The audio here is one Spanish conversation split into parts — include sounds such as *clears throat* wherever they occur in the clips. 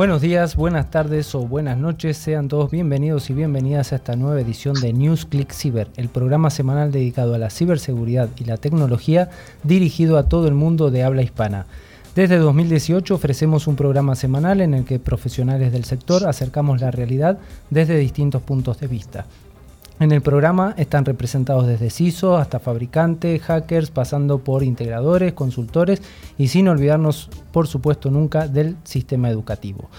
Buenos días, buenas tardes o buenas noches, sean todos bienvenidos y bienvenidas a esta nueva edición de NewsClick Cyber, el programa semanal dedicado a la ciberseguridad y la tecnología dirigido a todo el mundo de habla hispana. Desde 2018 ofrecemos un programa semanal en el que profesionales del sector acercamos la realidad desde distintos puntos de vista. En el programa están representados desde CISO hasta fabricantes, hackers, pasando por integradores, consultores y sin olvidarnos, por supuesto, nunca del sistema educativo.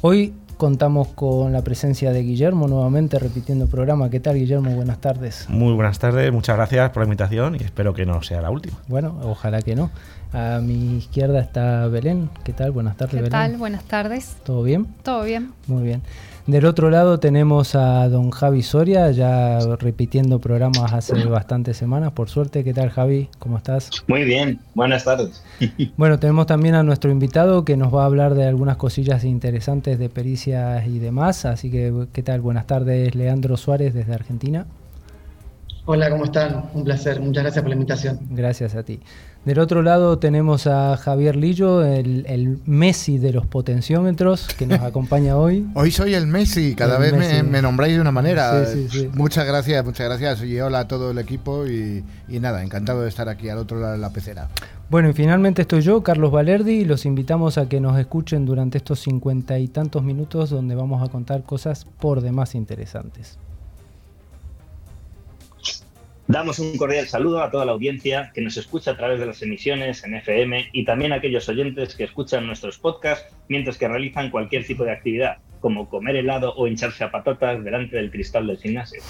Hoy contamos con la presencia de Guillermo nuevamente repitiendo el programa. ¿Qué tal, Guillermo? Buenas tardes. Muy buenas tardes, muchas gracias por la invitación y espero que no sea la última. Bueno, ojalá que no. A mi izquierda está Belén. ¿Qué tal? Buenas tardes, Belén. ¿Qué tal? Buenas tardes. ¿Todo bien? Todo bien. Muy bien. Del otro lado tenemos a don Javi Soria, ya repitiendo programas hace bastantes semanas, por suerte. ¿Qué tal Javi? ¿Cómo estás? Muy bien, buenas tardes. *laughs* Bueno, tenemos también a nuestro invitado que nos va a hablar de algunas cosillas interesantes de pericias y demás. Así que, ¿qué tal? Buenas tardes, Leandro Suárez desde Argentina. Hola, ¿cómo están? Un placer, muchas gracias por la invitación. Gracias a ti. Del otro lado tenemos a Javier Lillo, el, Messi de los potenciómetros, que nos *laughs* acompaña hoy. Hoy soy el Messi, cada vez Me, nombráis de una manera. Muchas gracias, muchas gracias. Y hola a todo el equipo y, nada, encantado de estar aquí al otro lado de la pecera. Bueno, y finalmente estoy yo, Carlos Valerdi, y los invitamos a que nos escuchen durante estos cincuenta y tantos minutos donde vamos a contar cosas por demás interesantes. Damos un cordial saludo a toda la audiencia que nos escucha a través de las emisiones en FM y también a aquellos oyentes que escuchan nuestros podcasts mientras que realizan cualquier tipo de actividad, como comer helado o hincharse a patatas delante del cristal del gimnasio.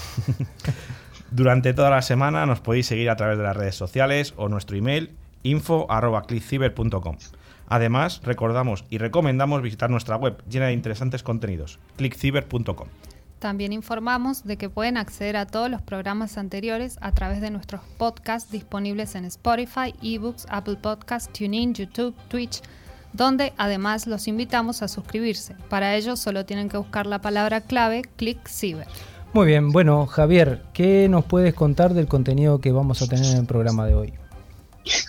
*laughs* Durante toda la semana nos podéis seguir a través de las redes sociales o nuestro email info.clickciber.com. Además, recordamos y recomendamos visitar nuestra web llena de interesantes contenidos, clickciber.com. También informamos de que pueden acceder a todos los programas anteriores a través de nuestros podcasts disponibles en Spotify, eBooks, Apple Podcasts, TuneIn, YouTube, Twitch, donde además los invitamos a suscribirse. Para ello solo tienen que buscar la palabra clave ClickCiber. Muy bien, bueno Javier, ¿qué nos puedes contar del contenido que vamos a tener en el programa de hoy?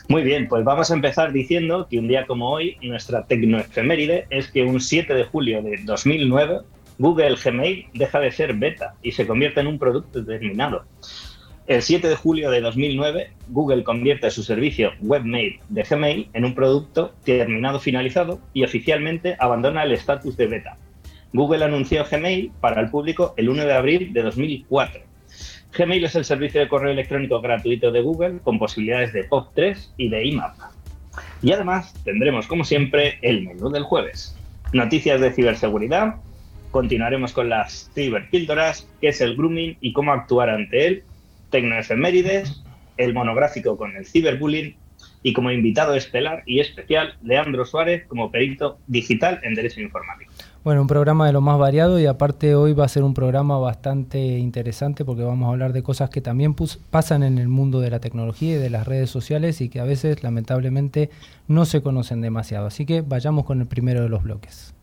Muy bien, pues vamos a empezar diciendo que un día como hoy, nuestra tecnoefeméride es que un 7 de julio de 2009 Google Gmail deja de ser beta y se convierte en un producto terminado. El 7 de julio de 2009, Google convierte su servicio Webmail de Gmail en un producto terminado finalizado y oficialmente abandona el estatus de beta. Google anunció Gmail para el público el 1 de abril de 2004. Gmail es el servicio de correo electrónico gratuito de Google con posibilidades de POP3 y de IMAP. Y además tendremos, como siempre, el menú del jueves. Noticias de ciberseguridad, Continuaremos con las ciberpíldoras, qué es el grooming y cómo actuar ante él, tecnoefemérides, el monográfico con el ciberbullying y como invitado estelar y especial, Leandro Suárez como perito digital en Derecho Informático. Bueno, un programa de lo más variado y aparte hoy va a ser un programa bastante interesante porque vamos a hablar de cosas que también pasan en el mundo de la tecnología y de las redes sociales y que a veces lamentablemente no se conocen demasiado. Así que vayamos con el primero de los bloques.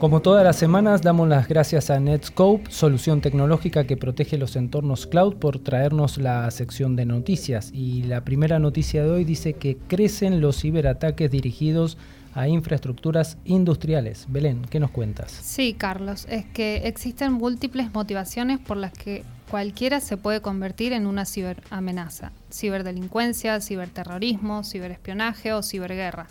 Como todas las semanas, damos las gracias a Netscope, solución tecnológica que protege los entornos cloud, por traernos la sección de noticias. Y la primera noticia de hoy dice que crecen los ciberataques dirigidos a infraestructuras industriales. Belén, ¿qué nos cuentas? Sí, Carlos, es que existen múltiples motivaciones por las que cualquiera se puede convertir en una ciberamenaza. Ciberdelincuencia, ciberterrorismo, ciberespionaje o ciberguerra.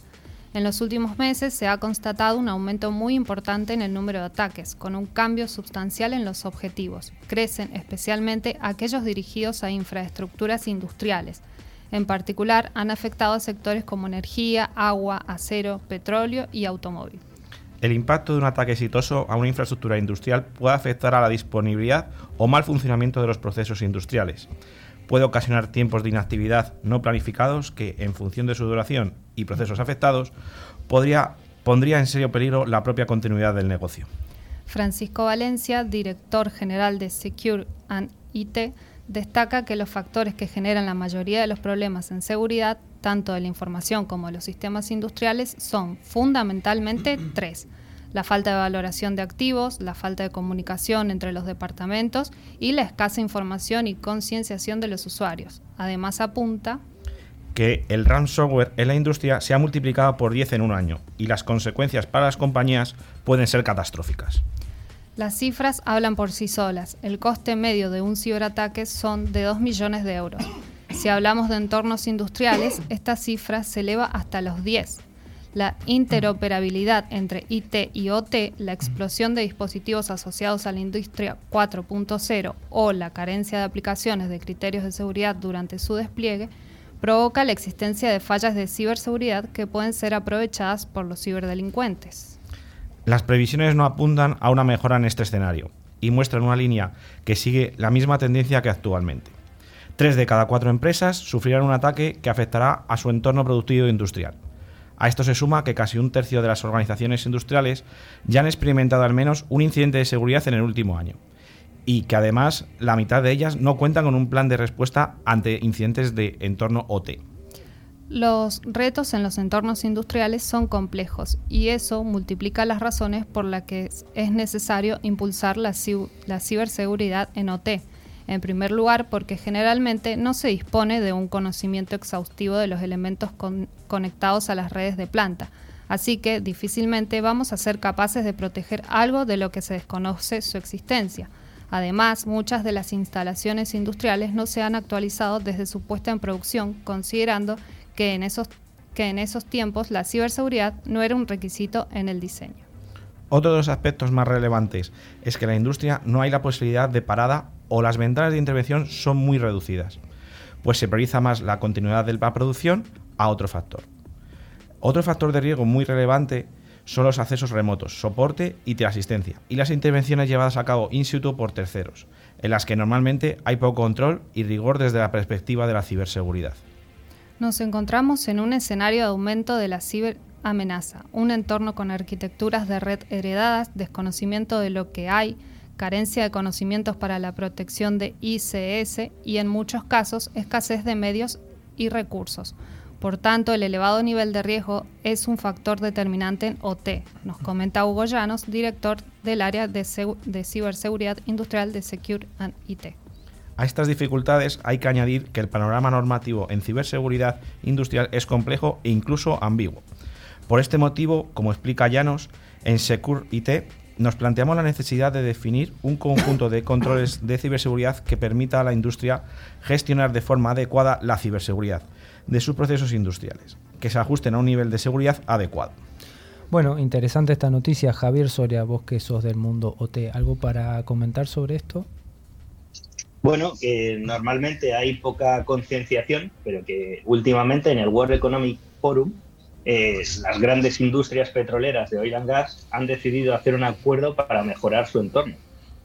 En los últimos meses se ha constatado un aumento muy importante en el número de ataques, con un cambio sustancial en los objetivos. Crecen especialmente aquellos dirigidos a infraestructuras industriales. En particular, han afectado a sectores como energía, agua, acero, petróleo y automóvil. El impacto de un ataque exitoso a una infraestructura industrial puede afectar a la disponibilidad o mal funcionamiento de los procesos industriales puede ocasionar tiempos de inactividad no planificados que, en función de su duración y procesos afectados, podría, pondría en serio peligro la propia continuidad del negocio. Francisco Valencia, director general de Secure and IT, destaca que los factores que generan la mayoría de los problemas en seguridad, tanto de la información como de los sistemas industriales, son fundamentalmente tres. La falta de valoración de activos, la falta de comunicación entre los departamentos y la escasa información y concienciación de los usuarios. Además apunta que el ransomware en la industria se ha multiplicado por 10 en un año y las consecuencias para las compañías pueden ser catastróficas. Las cifras hablan por sí solas. El coste medio de un ciberataque son de 2 millones de euros. Si hablamos de entornos industriales, esta cifra se eleva hasta los 10. La interoperabilidad entre IT y OT, la explosión de dispositivos asociados a la industria 4.0 o la carencia de aplicaciones de criterios de seguridad durante su despliegue provoca la existencia de fallas de ciberseguridad que pueden ser aprovechadas por los ciberdelincuentes. Las previsiones no apuntan a una mejora en este escenario y muestran una línea que sigue la misma tendencia que actualmente. Tres de cada cuatro empresas sufrirán un ataque que afectará a su entorno productivo e industrial. A esto se suma que casi un tercio de las organizaciones industriales ya han experimentado al menos un incidente de seguridad en el último año y que además la mitad de ellas no cuentan con un plan de respuesta ante incidentes de entorno OT. Los retos en los entornos industriales son complejos y eso multiplica las razones por las que es necesario impulsar la, ciberseguridad en OT. En primer lugar, porque generalmente no se dispone de un conocimiento exhaustivo de los elementos conectados a las redes de planta, así que difícilmente vamos a ser capaces de proteger algo de lo que se desconoce su existencia. Además, muchas de las instalaciones industriales no se han actualizado desde su puesta en producción, considerando que en esos, que en esos tiempos la ciberseguridad no era un requisito en el diseño. Otro de los aspectos más relevantes es que en la industria no hay la posibilidad de parada o las ventanas de intervención son muy reducidas, pues se prioriza más la continuidad de la producción a otro factor. Otro factor de riesgo muy relevante son los accesos remotos, soporte y teleasistencia, y las intervenciones llevadas a cabo in situ por terceros, en las que normalmente hay poco control y rigor desde la perspectiva de la ciberseguridad. Nos encontramos en un escenario de aumento de la ciberamenaza, un entorno con arquitecturas de red heredadas, desconocimiento de lo que hay, carencia de conocimientos para la protección de ICS y en muchos casos escasez de medios y recursos. Por tanto, el elevado nivel de riesgo es un factor determinante en OT, nos comenta Hugo Llanos, director del área de, ciberseguridad industrial de Secure and IT. A estas dificultades hay que añadir que el panorama normativo en ciberseguridad industrial es complejo e incluso ambiguo. Por este motivo, como explica Llanos, en Secure IT nos planteamos la necesidad de definir un conjunto de controles de ciberseguridad que permita a la industria gestionar de forma adecuada la ciberseguridad de sus procesos industriales, que se ajusten a un nivel de seguridad adecuado. Bueno, interesante esta noticia. Javier Soria, vos que sos del mundo OT, ¿algo para comentar sobre esto? Bueno, que normalmente hay poca concienciación, pero que últimamente en el World Economic Forum eh, las grandes industrias petroleras de oil and gas han decidido hacer un acuerdo para mejorar su entorno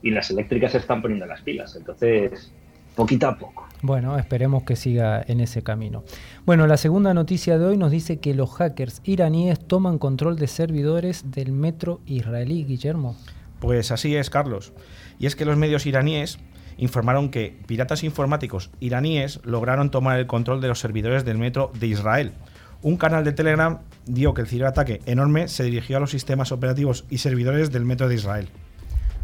y las eléctricas se están poniendo las pilas. Entonces, poquito a poco. Bueno, esperemos que siga en ese camino. Bueno, la segunda noticia de hoy nos dice que los hackers iraníes toman control de servidores del metro israelí, Guillermo. Pues así es, Carlos. Y es que los medios iraníes informaron que piratas informáticos iraníes lograron tomar el control de los servidores del metro de Israel. Un canal de Telegram dio que el ciberataque enorme se dirigió a los sistemas operativos y servidores del metro de Israel.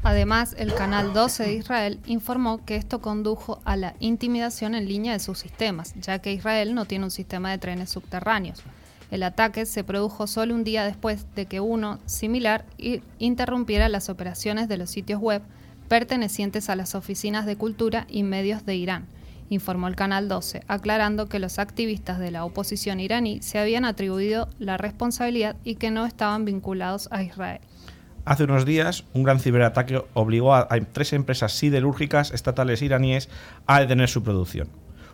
Además, el canal 12 de Israel informó que esto condujo a la intimidación en línea de sus sistemas, ya que Israel no tiene un sistema de trenes subterráneos. El ataque se produjo solo un día después de que uno similar interrumpiera las operaciones de los sitios web pertenecientes a las oficinas de cultura y medios de Irán, informó el Canal 12, aclarando que los activistas de la oposición iraní se habían atribuido la responsabilidad y que no estaban vinculados a Israel. Hace unos días, un gran ciberataque obligó a, tres empresas siderúrgicas estatales iraníes a detener su producción.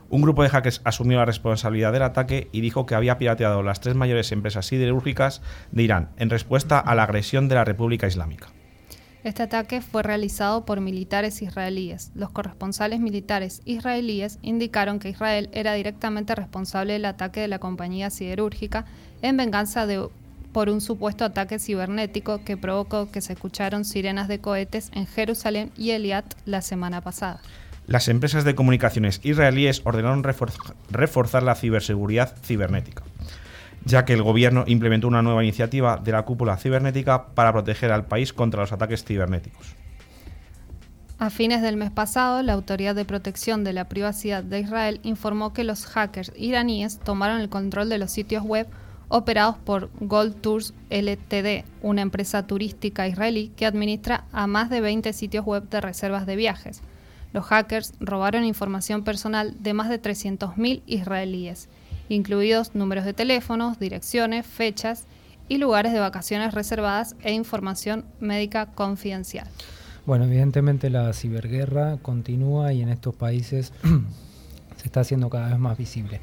Un grupo de hackers asumió la responsabilidad del ataque y dijo que había pirateado las tres mayores empresas siderúrgicas de Irán en respuesta a la agresión de la República Islámica. Este ataque fue realizado por militares israelíes. Los corresponsales militares israelíes indicaron que Israel era directamente responsable del ataque de la compañía siderúrgica en venganza por un supuesto ataque cibernético que provocó que se escucharon sirenas de cohetes en Jerusalén y Eliat la semana pasada. Las empresas de comunicaciones israelíes ordenaron reforzar la ciberseguridad cibernética. Ya que el gobierno implementó una nueva iniciativa de la cúpula cibernética para proteger al país contra los ataques cibernéticos. A fines del mes pasado, la Autoridad de Protección de la Privacidad de Israel informó que los hackers iraníes tomaron el control de los sitios web operados por Gold Tours Ltd, una empresa turística israelí que administra a más de 20 sitios web de reservas de viajes. Los hackers robaron información personal de más de 300.000 israelíes, incluidos números de teléfonos, direcciones, fechas y lugares de vacaciones reservadas e información médica confidencial. Bueno, evidentemente la ciberguerra continúa y en estos países *clears throat* se está haciendo cada vez más visible.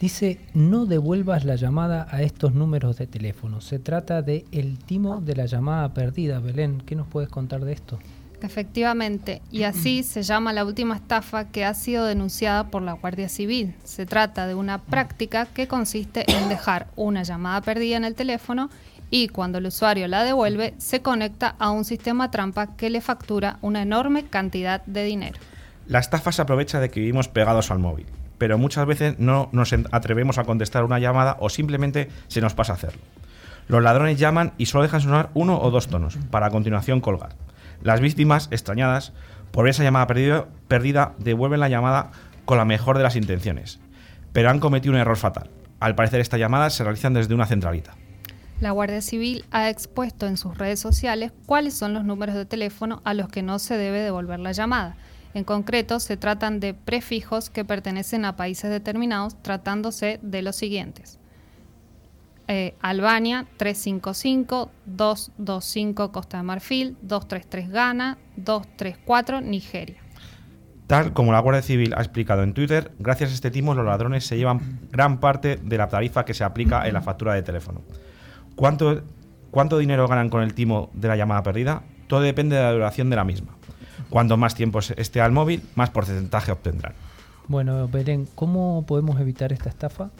Dice, no devuelvas la llamada a estos números de teléfono. Se trata de el timo de la llamada perdida. Belén, ¿qué nos puedes contar de esto? Efectivamente, y así *clears throat* se llama la última estafa que ha sido denunciada por la Guardia Civil. Se trata de una práctica que consiste en *clears throat* dejar una llamada perdida en el teléfono y cuando el usuario la devuelve se conecta a un sistema trampa que le factura una enorme cantidad de dinero. La estafa se aprovecha de que vivimos pegados al móvil, pero muchas veces no nos atrevemos a contestar una llamada o simplemente se nos pasa hacerlo. Los ladrones llaman y solo dejan sonar uno o dos tonos, para a continuación colgar. Las víctimas, extrañadas por esa llamada perdida, devuelven la llamada con la mejor de las intenciones, pero han cometido un error fatal. Al parecer estas llamadas se realizan desde una centralita. La Guardia Civil ha expuesto en sus redes sociales cuáles son los números de teléfono a los que no se debe devolver la llamada. En concreto, se tratan de prefijos que pertenecen a países determinados, tratándose de los siguientes. Eh, Albania 355, 225 Costa de Marfil, 233 Ghana, 234 Nigeria. Tal como la Guardia Civil ha explicado en Twitter, gracias a este timo los ladrones se llevan gran parte de la tarifa que se aplica en la factura de teléfono. ¿Cuánto, ¿Cuánto dinero ganan con el timo de la llamada perdida? Todo depende de la duración de la misma. Cuanto más tiempo esté al móvil, más porcentaje obtendrán. Bueno, Belén, ¿cómo podemos evitar esta estafa?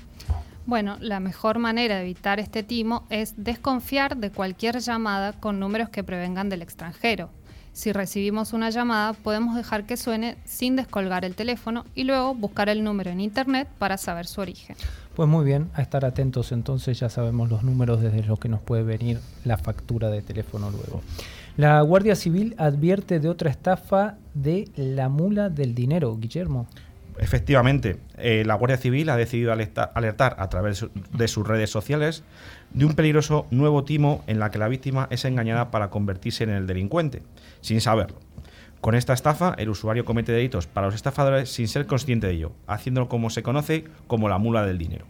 Bueno, la mejor manera de evitar este timo es desconfiar de cualquier llamada con números que prevengan del extranjero. Si recibimos una llamada, podemos dejar que suene sin descolgar el teléfono y luego buscar el número en internet para saber su origen. Pues muy bien, a estar atentos entonces, ya sabemos los números desde los que nos puede venir la factura de teléfono luego. La Guardia Civil advierte de otra estafa de la mula del dinero, Guillermo. Efectivamente, eh, la Guardia Civil ha decidido alertar a través de sus redes sociales de un peligroso nuevo timo en la que la víctima es engañada para convertirse en el delincuente, sin saberlo. Con esta estafa, el usuario comete delitos para los estafadores sin ser consciente de ello, haciéndolo como se conoce como la mula del dinero.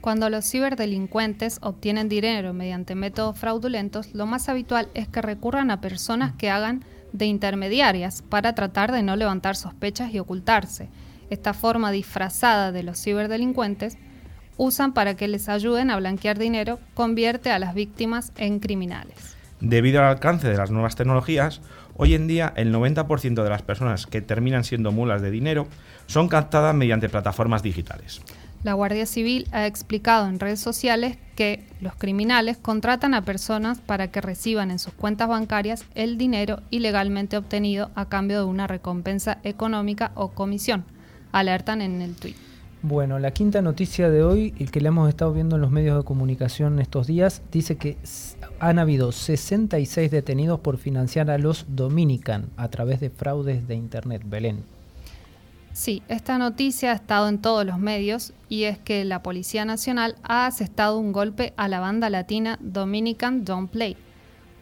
Cuando los ciberdelincuentes obtienen dinero mediante métodos fraudulentos, lo más habitual es que recurran a personas que hagan de intermediarias para tratar de no levantar sospechas y ocultarse. Esta forma disfrazada de los ciberdelincuentes usan para que les ayuden a blanquear dinero convierte a las víctimas en criminales. Debido al alcance de las nuevas tecnologías, hoy en día el 90% de las personas que terminan siendo mulas de dinero son captadas mediante plataformas digitales. La Guardia Civil ha explicado en redes sociales que los criminales contratan a personas para que reciban en sus cuentas bancarias el dinero ilegalmente obtenido a cambio de una recompensa económica o comisión. Alertan en el tweet. Bueno, la quinta noticia de hoy, el que le hemos estado viendo en los medios de comunicación estos días, dice que han habido 66 detenidos por financiar a los Dominican a través de fraudes de Internet. Belén. Sí, esta noticia ha estado en todos los medios y es que la Policía Nacional ha asestado un golpe a la banda latina Dominican Don't Play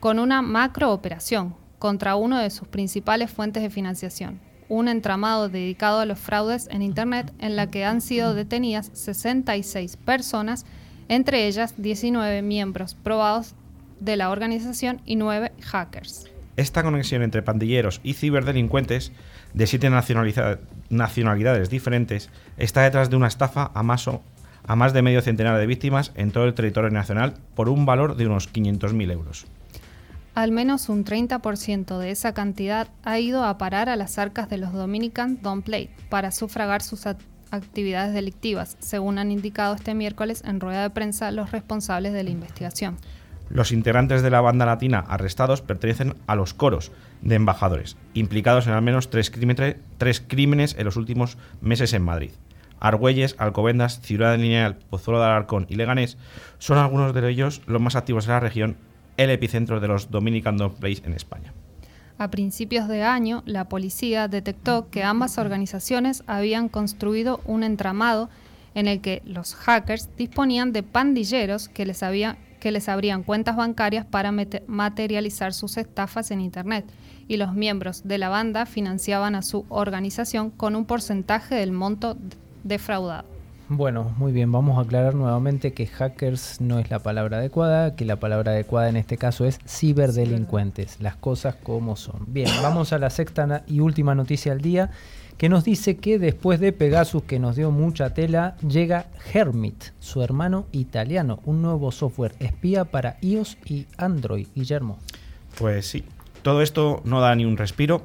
con una macro operación contra uno de sus principales fuentes de financiación, un entramado dedicado a los fraudes en Internet en la que han sido detenidas 66 personas, entre ellas 19 miembros probados de la organización y 9 hackers. Esta conexión entre pandilleros y ciberdelincuentes de siete nacionalidades diferentes está detrás de una estafa a más, a más de medio centenar de víctimas en todo el territorio nacional por un valor de unos 500.000 euros. Al menos un 30% de esa cantidad ha ido a parar a las arcas de los Dominican Don't Play para sufragar sus actividades delictivas, según han indicado este miércoles en rueda de prensa los responsables de la investigación. Los integrantes de la banda latina arrestados pertenecen a los coros de embajadores, implicados en al menos tres, crímenes en los últimos meses en Madrid. Argüelles, Alcobendas, Ciudad Lineal, Pozuelo de Alarcón y Leganés son algunos de ellos los más activos en la región, el epicentro de los Dominican Dog en España. A principios de año, la policía detectó que ambas organizaciones habían construido un entramado en el que los hackers disponían de pandilleros que les, que les abrían cuentas bancarias para materializar sus estafas en Internet y los miembros de la banda financiaban a su organización con un porcentaje del monto defraudado. Bueno, muy bien, vamos a aclarar nuevamente que hackers no es la palabra adecuada, que la palabra adecuada en este caso es ciberdelincuentes, las cosas como son. Bien, *coughs* vamos a la sexta y última noticia del día que nos dice que después de Pegasus, que nos dio mucha tela, llega Hermit, su hermano italiano, un nuevo software espía para iOS y Android. Guillermo. Pues sí, todo esto no da ni un respiro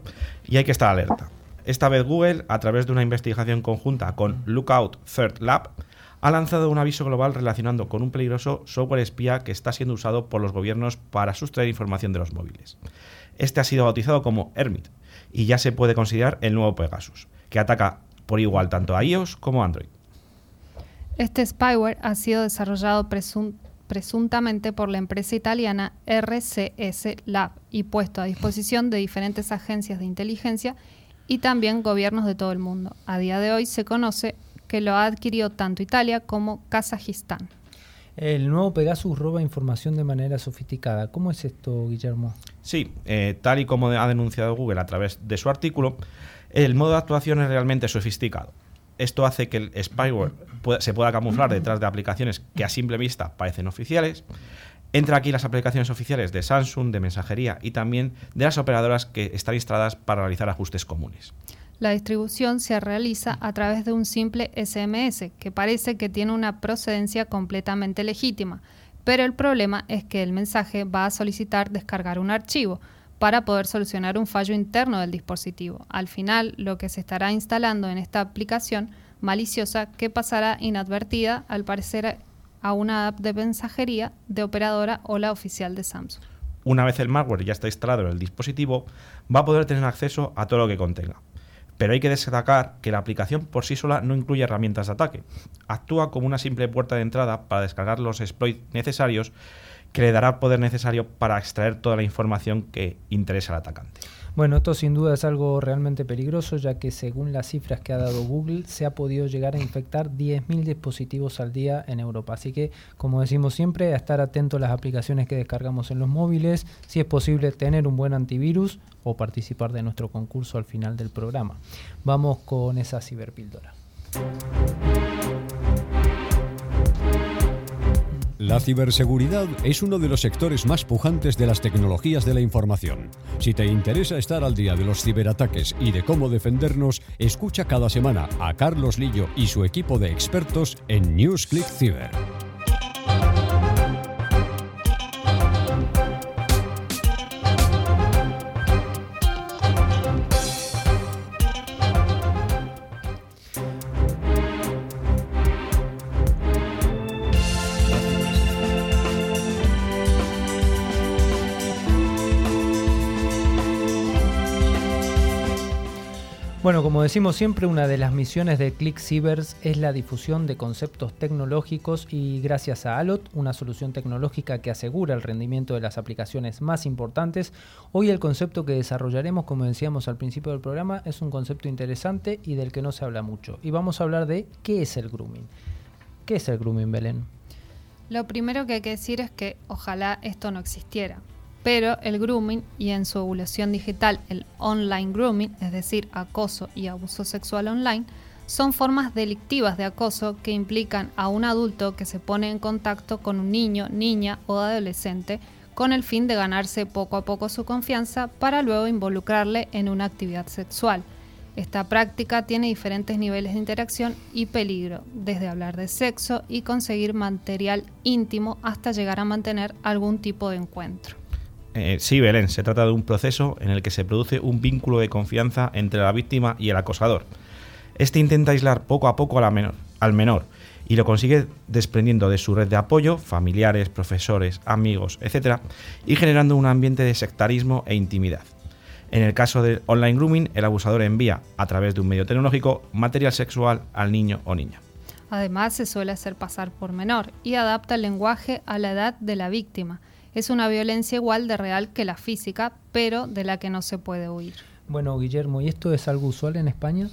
y hay que estar alerta. Esta vez Google, a través de una investigación conjunta con Lookout Third Lab, ha lanzado un aviso global relacionando con un peligroso software espía que está siendo usado por los gobiernos para sustraer información de los móviles. Este ha sido bautizado como Hermit y ya se puede considerar el nuevo Pegasus, que ataca por igual tanto a iOS como a Android. Este spyware ha sido desarrollado presuntamente por la empresa italiana RCS Lab y puesto a disposición de diferentes agencias de inteligencia y también gobiernos de todo el mundo. A día de hoy se conoce que lo ha adquirido tanto Italia como Kazajistán. El nuevo Pegasus roba información de manera sofisticada. ¿Cómo es esto, Guillermo? Sí, eh, tal y como ha denunciado Google a través de su artículo, el modo de actuación es realmente sofisticado. Esto hace que el spyware se pueda camuflar detrás de aplicaciones que a simple vista parecen oficiales. Entra aquí las aplicaciones oficiales de Samsung, de mensajería y también de las operadoras que están instaladas para realizar ajustes comunes. La distribución se realiza a través de un simple SMS, que parece que tiene una procedencia completamente legítima, pero el problema es que el mensaje va a solicitar descargar un archivo para poder solucionar un fallo interno del dispositivo. Al final, lo que se estará instalando en esta aplicación maliciosa que pasará inadvertida al parecer a una app de mensajería de operadora o la oficial de Samsung. Una vez el malware ya está instalado en el dispositivo, va a poder tener acceso a todo lo que contenga. Pero hay que destacar que la aplicación por sí sola no incluye herramientas de ataque. Actúa como una simple puerta de entrada para descargar los exploits necesarios que le dará poder necesario para extraer toda la información que interesa al atacante. Bueno, esto sin duda es algo realmente peligroso, ya que según las cifras que ha dado Google, se ha podido llegar a infectar 10.000 dispositivos al día en Europa. Así que, como decimos siempre, a estar atento a las aplicaciones que descargamos en los móviles, si es posible tener un buen antivirus o participar de nuestro concurso al final del programa. Vamos con esa ciberpíldora. La ciberseguridad es uno de los sectores más pujantes de las tecnologías de la información. Si te interesa estar al día de los ciberataques y de cómo defendernos, escucha cada semana a Carlos Lillo y su equipo de expertos en NewsClick Ciber. Bueno, como decimos siempre, una de las misiones de Click Cybers es la difusión de conceptos tecnológicos y gracias a Alot, una solución tecnológica que asegura el rendimiento de las aplicaciones más importantes, hoy el concepto que desarrollaremos, como decíamos al principio del programa, es un concepto interesante y del que no se habla mucho. Y vamos a hablar de qué es el grooming. ¿Qué es el grooming, Belén? Lo primero que hay que decir es que ojalá esto no existiera pero el grooming y en su evolución digital el online grooming, es decir, acoso y abuso sexual online, son formas delictivas de acoso que implican a un adulto que se pone en contacto con un niño, niña o adolescente con el fin de ganarse poco a poco su confianza para luego involucrarle en una actividad sexual. Esta práctica tiene diferentes niveles de interacción y peligro, desde hablar de sexo y conseguir material íntimo hasta llegar a mantener algún tipo de encuentro. Eh, sí, Belén, se trata de un proceso en el que se produce un vínculo de confianza entre la víctima y el acosador. Este intenta aislar poco a poco al menor y lo consigue desprendiendo de su red de apoyo, familiares, profesores, amigos, etc., y generando un ambiente de sectarismo e intimidad. En el caso del online grooming, el abusador envía, a través de un medio tecnológico, material sexual al niño o niña. Además, se suele hacer pasar por menor y adapta el lenguaje a la edad de la víctima. Es una violencia igual de real que la física, pero de la que no se puede huir. Bueno, Guillermo, ¿y esto es algo usual en España?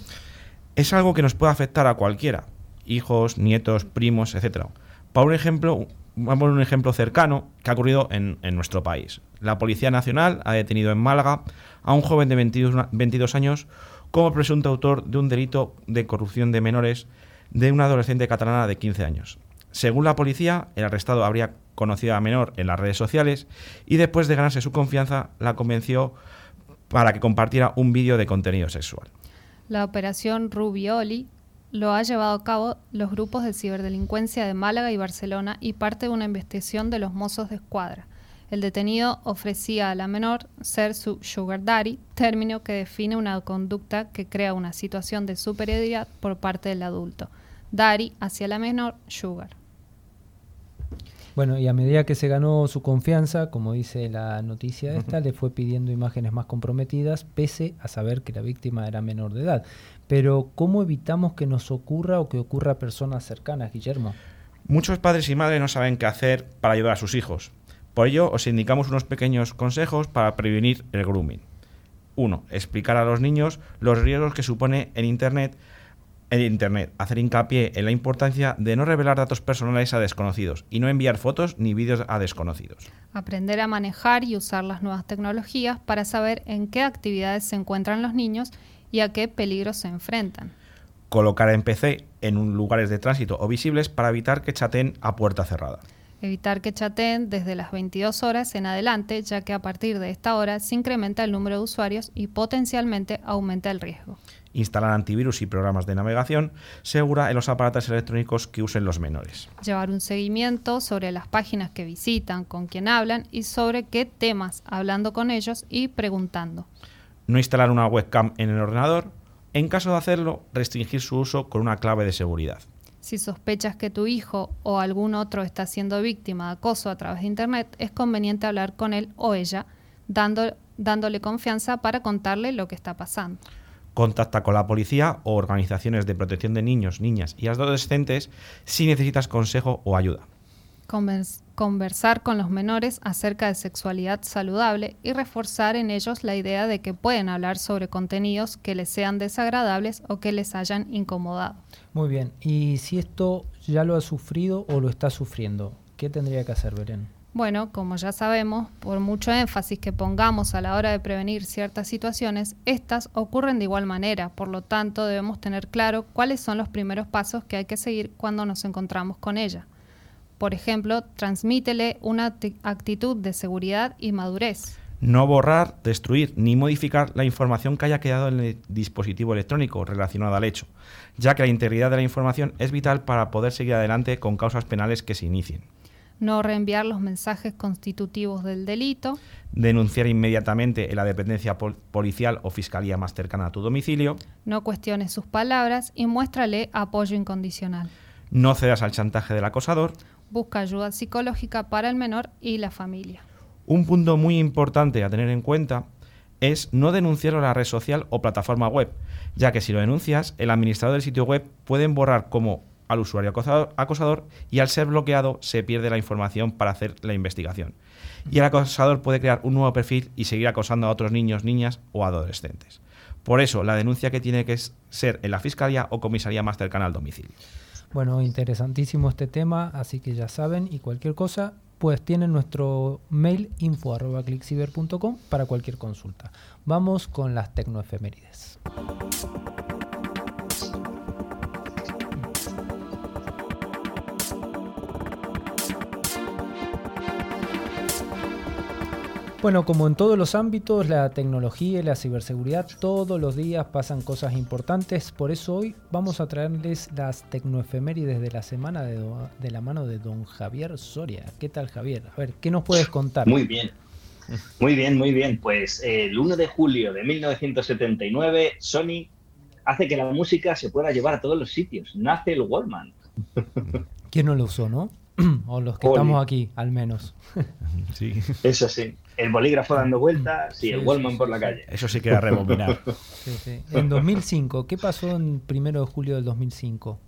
Es algo que nos puede afectar a cualquiera, hijos, nietos, primos, etc. Para un ejemplo, vamos a poner un ejemplo cercano que ha ocurrido en, nuestro país. La Policía Nacional ha detenido en Málaga a un joven de 22, años como presunto autor de un delito de corrupción de menores de una adolescente catalana de 15 años. Según la policía, el arrestado habría conocido a menor en las redes sociales y después de ganarse su confianza la convenció para que compartiera un vídeo de contenido sexual. La operación Rubioli lo ha llevado a cabo los grupos de ciberdelincuencia de Málaga y Barcelona y parte de una investigación de los mozos de escuadra. El detenido ofrecía a la menor ser su sugar daddy, término que define una conducta que crea una situación de superioridad por parte del adulto. Daddy hacia la menor, sugar. Bueno, y a medida que se ganó su confianza, como dice la noticia esta, le fue pidiendo imágenes más comprometidas, pese a saber que la víctima era menor de edad. Pero, ¿cómo evitamos que nos ocurra o que ocurra a personas cercanas, Guillermo? Muchos padres y madres no saben qué hacer para ayudar a sus hijos. Por ello, os indicamos unos pequeños consejos para prevenir el grooming. 1. Explicar a los niños los riesgos que supone en Internet en Internet, hacer hincapié en la importancia de no revelar datos personales a desconocidos y no enviar fotos ni vídeos a desconocidos. Aprender a manejar y usar las nuevas tecnologías para saber en qué actividades se encuentran los niños y a qué peligros se enfrentan. Colocar en PC en lugares de tránsito o visibles para evitar que chateen a puerta cerrada. Evitar que chateen desde las 22 horas en adelante, ya que a partir de esta hora se incrementa el número de usuarios y potencialmente aumenta el riesgo. Instalar antivirus y programas de navegación segura en los aparatos electrónicos que usen los menores. Llevar un seguimiento sobre las páginas que visitan, con quién hablan y sobre qué temas, hablando con ellos y preguntando no instalar una webcam en el ordenador, en caso de hacerlo, restringir su uso con una clave de seguridad. Si sospechas que tu hijo o algún otro está siendo víctima de acoso a través de Internet, es conveniente hablar con él o ella, dándole confianza para contarle lo que está pasando. Contacta con la policía o organizaciones de protección de niños, niñas y adolescentes si necesitas consejo o ayuda conversar con los menores acerca de sexualidad saludable y reforzar en ellos la idea de que pueden hablar sobre contenidos que les sean desagradables o que les hayan incomodado. Muy bien, y si esto ya lo ha sufrido o lo está sufriendo, ¿qué tendría que hacer Belén? Bueno, como ya sabemos, por mucho énfasis que pongamos a la hora de prevenir ciertas situaciones, estas ocurren de igual manera, por lo tanto debemos tener claro cuáles son los primeros pasos que hay que seguir cuando nos encontramos con ella. Por ejemplo, transmítele una actitud de seguridad y madurez. No borrar, destruir ni modificar la información que haya quedado en el dispositivo electrónico relacionado al hecho, ya que la integridad de la información es vital para poder seguir adelante con causas penales que se inicien. No reenviar los mensajes constitutivos del delito. Denunciar inmediatamente en la dependencia policial o fiscalía más cercana a tu domicilio. No cuestiones sus palabras y muéstrale apoyo incondicional. No cedas al chantaje del acosador busca ayuda psicológica para el menor y la familia. Un punto muy importante a tener en cuenta es no denunciarlo a la red social o plataforma web, ya que si lo denuncias, el administrador del sitio web puede borrar como al usuario acosador, y al ser bloqueado se pierde la información para hacer la investigación. Y el acosador puede crear un nuevo perfil y seguir acosando a otros niños, niñas o adolescentes. Por eso, la denuncia que tiene que ser en la fiscalía o comisaría más cercana al domicilio. Bueno, interesantísimo este tema, así que ya saben, y cualquier cosa, pues tienen nuestro mail info.clickciber.com para cualquier consulta. Vamos con las tecnoefemérides. Bueno, como en todos los ámbitos, la tecnología y la ciberseguridad todos los días pasan cosas importantes. Por eso hoy vamos a traerles las tecnoefemérides de la semana de, la mano de don Javier Soria. ¿Qué tal, Javier? A ver, ¿qué nos puedes contar? Muy bien. Muy bien, muy bien. Pues el 1 de julio de 1979, Sony hace que la música se pueda llevar a todos los sitios. Nace el Wallman. ¿Quién no lo usó, no? *clears throat* o los que estamos aquí, al menos. sí. Eso sí. El bolígrafo dando vueltas y el Wallman por la calle. Eso sí queda rebobinar. *laughs* En 2005, ¿qué pasó en primero de julio del 2005?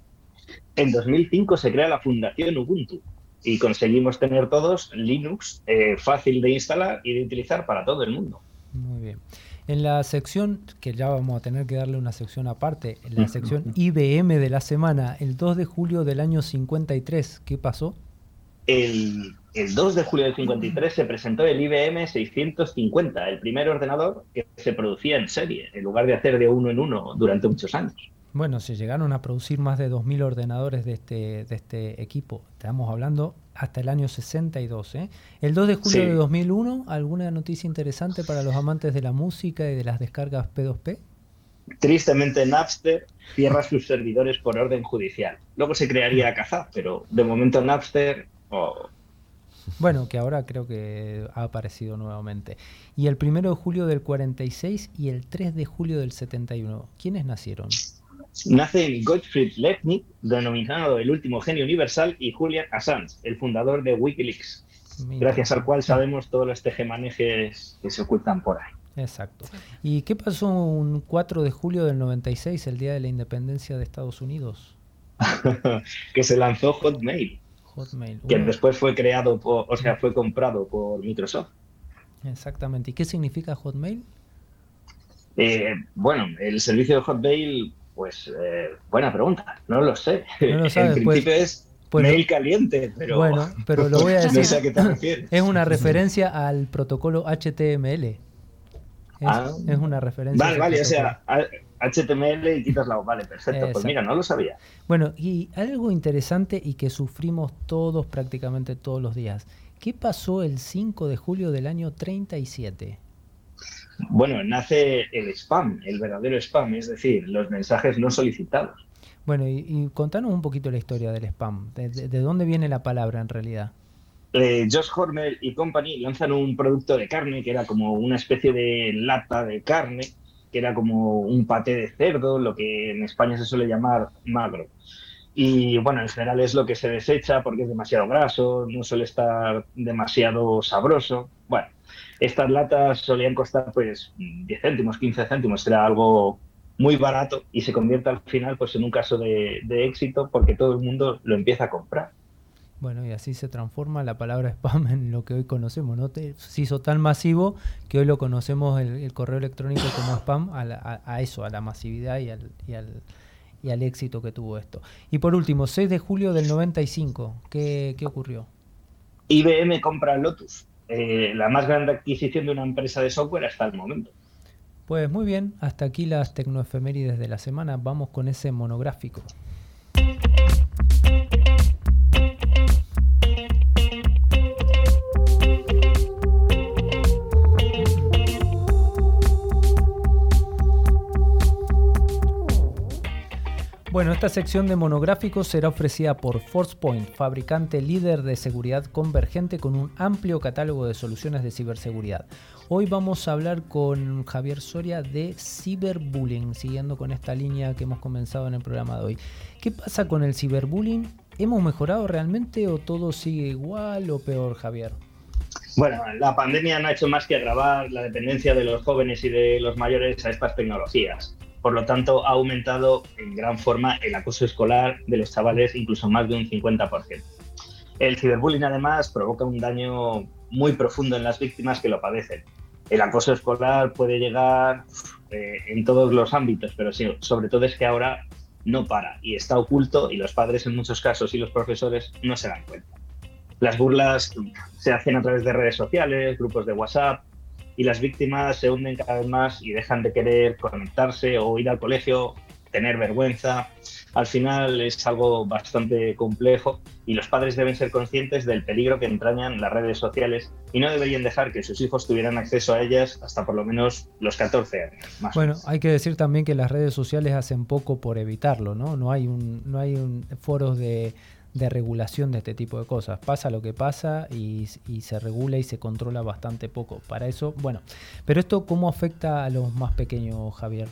En 2005 se crea la Fundación Ubuntu y conseguimos tener todos Linux eh, fácil de instalar y de utilizar para todo el mundo. Muy bien. En la sección, que ya vamos a tener que darle una sección aparte, en la sección IBM de la semana, el 2 de julio del año 53, ¿qué pasó? El, 2 de julio del 53 se presentó el IBM 650, el primer ordenador que se producía en serie, en lugar de hacer de uno en uno durante muchos años. Bueno, se llegaron a producir más de 2.000 ordenadores de este, de este equipo. Estamos hablando hasta el año 62. ¿eh? El 2 de julio de 2001, ¿alguna noticia interesante para los amantes de la música y de las descargas P2P? Tristemente, Napster cierra sus servidores por orden judicial. Luego se crearía Kazaa, pero de momento Napster... Oh. Bueno, que ahora creo que ha aparecido nuevamente. Y el 1 de julio del 46 y el 3 de julio del 71. ¿Quiénes nacieron? Nacen Gottfried Leibniz, denominado el último genio universal, y Julian Assange, el fundador de Wikileaks, gracias al cual sabemos todos los tejemanejes que se ocultan por ahí. Exacto. ¿Y qué pasó un 4 de julio del 96, el día de la independencia de Estados Unidos? *laughs* que se lanzó Hotmail. Hotmail. Que después fue creado, o sea, fue comprado por Microsoft. Exactamente. ¿Y qué significa Hotmail? Eh, bueno, el servicio de Hotmail pues eh, buena pregunta, no lo sé. *laughs* en pues, principio es pues mail caliente, pero, bueno, pero lo voy a *laughs* decir. qué te refieres. Es una referencia al protocolo HTML. Es, ah. es una referencia. Vale, vale, o sea, HTML y quitas la Vale, perfecto. Pues mira, no lo sabía. Bueno, y algo interesante y que sufrimos todos, prácticamente todos los días. ¿Qué pasó el 5 de julio del año 37? Bueno, nace el spam, el verdadero spam, es decir, los mensajes no solicitados. Bueno, y, contanos un poquito la historia del spam. ¿De, dónde viene la palabra en realidad? Eh, Josh Hormel y Company lanzan un producto de carne que era como una especie de lata de carne, que era como un paté de cerdo, lo que en España se suele llamar magro. Y bueno, en general es lo que se desecha porque es demasiado graso, no suele estar demasiado sabroso. Bueno, estas latas solían costar pues 10 céntimos, 15 céntimos, era algo muy barato y se convierte al final pues en un caso de, éxito porque todo el mundo lo empieza a comprar. Bueno, y así se transforma la palabra *laughs* spam en lo que hoy conocemos, ¿no? se hizo tan masivo que hoy lo conocemos el, correo electrónico *coughs* como spam a, eso, a la masividad y al, y al, y al éxito que tuvo esto. Y por último, 6 de julio del 95, ¿qué, qué ocurrió? IBM compra Lotus. Eh, la más grande adquisición de una empresa de software hasta el momento. Pues muy bien, hasta aquí las tecnoefemérides de la semana. Vamos con ese monográfico. Bueno, esta sección de monográficos será ofrecida por ForcePoint, fabricante líder de seguridad convergente con un amplio catálogo de soluciones de ciberseguridad. Hoy vamos a hablar con Javier Soria de ciberbullying, siguiendo con esta línea que hemos comenzado en el programa de hoy. ¿Qué pasa con el ciberbullying? ¿Hemos mejorado realmente o todo sigue igual o peor, Javier? Bueno, la pandemia no ha hecho más que agravar la dependencia de los jóvenes y de los mayores a estas tecnologías. Por lo tanto, ha aumentado en gran forma el acoso escolar de los chavales, incluso más de un 50%. El ciberbullying, además, provoca un daño muy profundo en las víctimas que lo padecen. El acoso escolar puede llegar eh, en todos los ámbitos, pero sobre todo es que ahora no para y está oculto y los padres en muchos casos y los profesores no se dan cuenta. Las burlas se hacen a través de redes sociales, grupos de WhatsApp, y las víctimas se hunden cada vez más y dejan de querer conectarse o ir al colegio, tener vergüenza. Al final es algo bastante complejo y los padres deben ser conscientes del peligro que entrañan las redes sociales y no deberían dejar que sus hijos tuvieran acceso a ellas hasta por lo menos los 14 años. bueno, hay que decir también que las redes sociales hacen poco por evitarlo, ¿no? No hay un, no hay un foros de, de regulación de este tipo de cosas. Pasa lo que pasa y, se regula y se controla bastante poco. Para eso, bueno, pero esto cómo afecta a los más pequeños, Javier?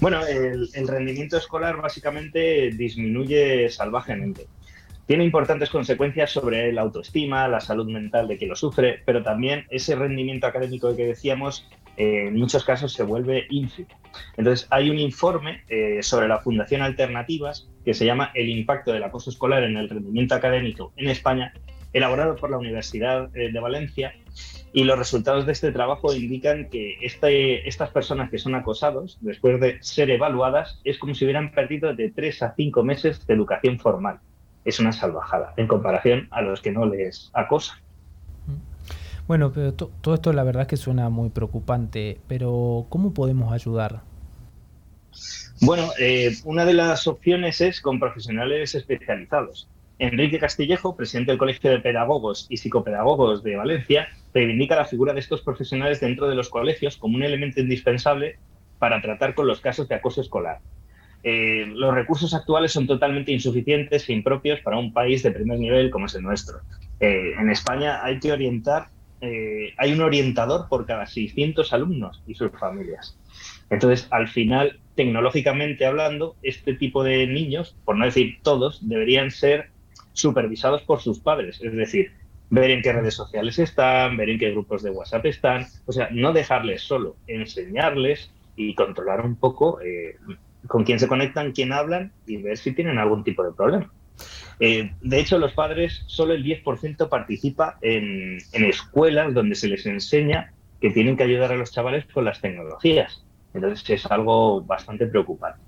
Bueno, el, rendimiento escolar básicamente disminuye salvajemente. tiene importantes consecuencias sobre la autoestima, la salud mental de quien lo sufre, pero también ese rendimiento académico que decíamos en muchos casos se vuelve ínfimo. Entonces, hay un informe eh, sobre la Fundación Alternativas que se llama El impacto del acoso escolar en el rendimiento académico en España, elaborado por la Universidad eh, de Valencia, y los resultados de este trabajo indican que este, estas personas que son acosados, después de ser evaluadas, es como si hubieran perdido de 3 a 5 meses de educación formal es una salvajada en comparación a los que no les acosan. Bueno, pero todo esto la verdad es que suena muy preocupante, pero ¿cómo podemos ayudar? Bueno, eh, una de las opciones es con profesionales especializados. Enrique Castillejo, presidente del Colegio de Pedagogos y Psicopedagogos de Valencia, reivindica la figura de estos profesionales dentro de los colegios como un elemento indispensable para tratar con los casos de acoso escolar. Eh, los recursos actuales son totalmente insuficientes e impropios para un país de primer nivel como es el nuestro. Eh, en España hay que orientar, eh, hay un orientador por cada 600 alumnos y sus familias. Entonces, al final, tecnológicamente hablando, este tipo de niños, por no decir todos, deberían ser supervisados por sus padres. Es decir, ver en qué redes sociales están, ver en qué grupos de WhatsApp están. O sea, no dejarles solo, enseñarles y controlar un poco con quién se conectan, quién hablan y ver si tienen algún tipo de problema. Eh, de hecho, los padres, solo el 10% participa en, escuelas donde se les enseña que tienen que ayudar a los chavales con las tecnologías. Entonces es algo bastante preocupante.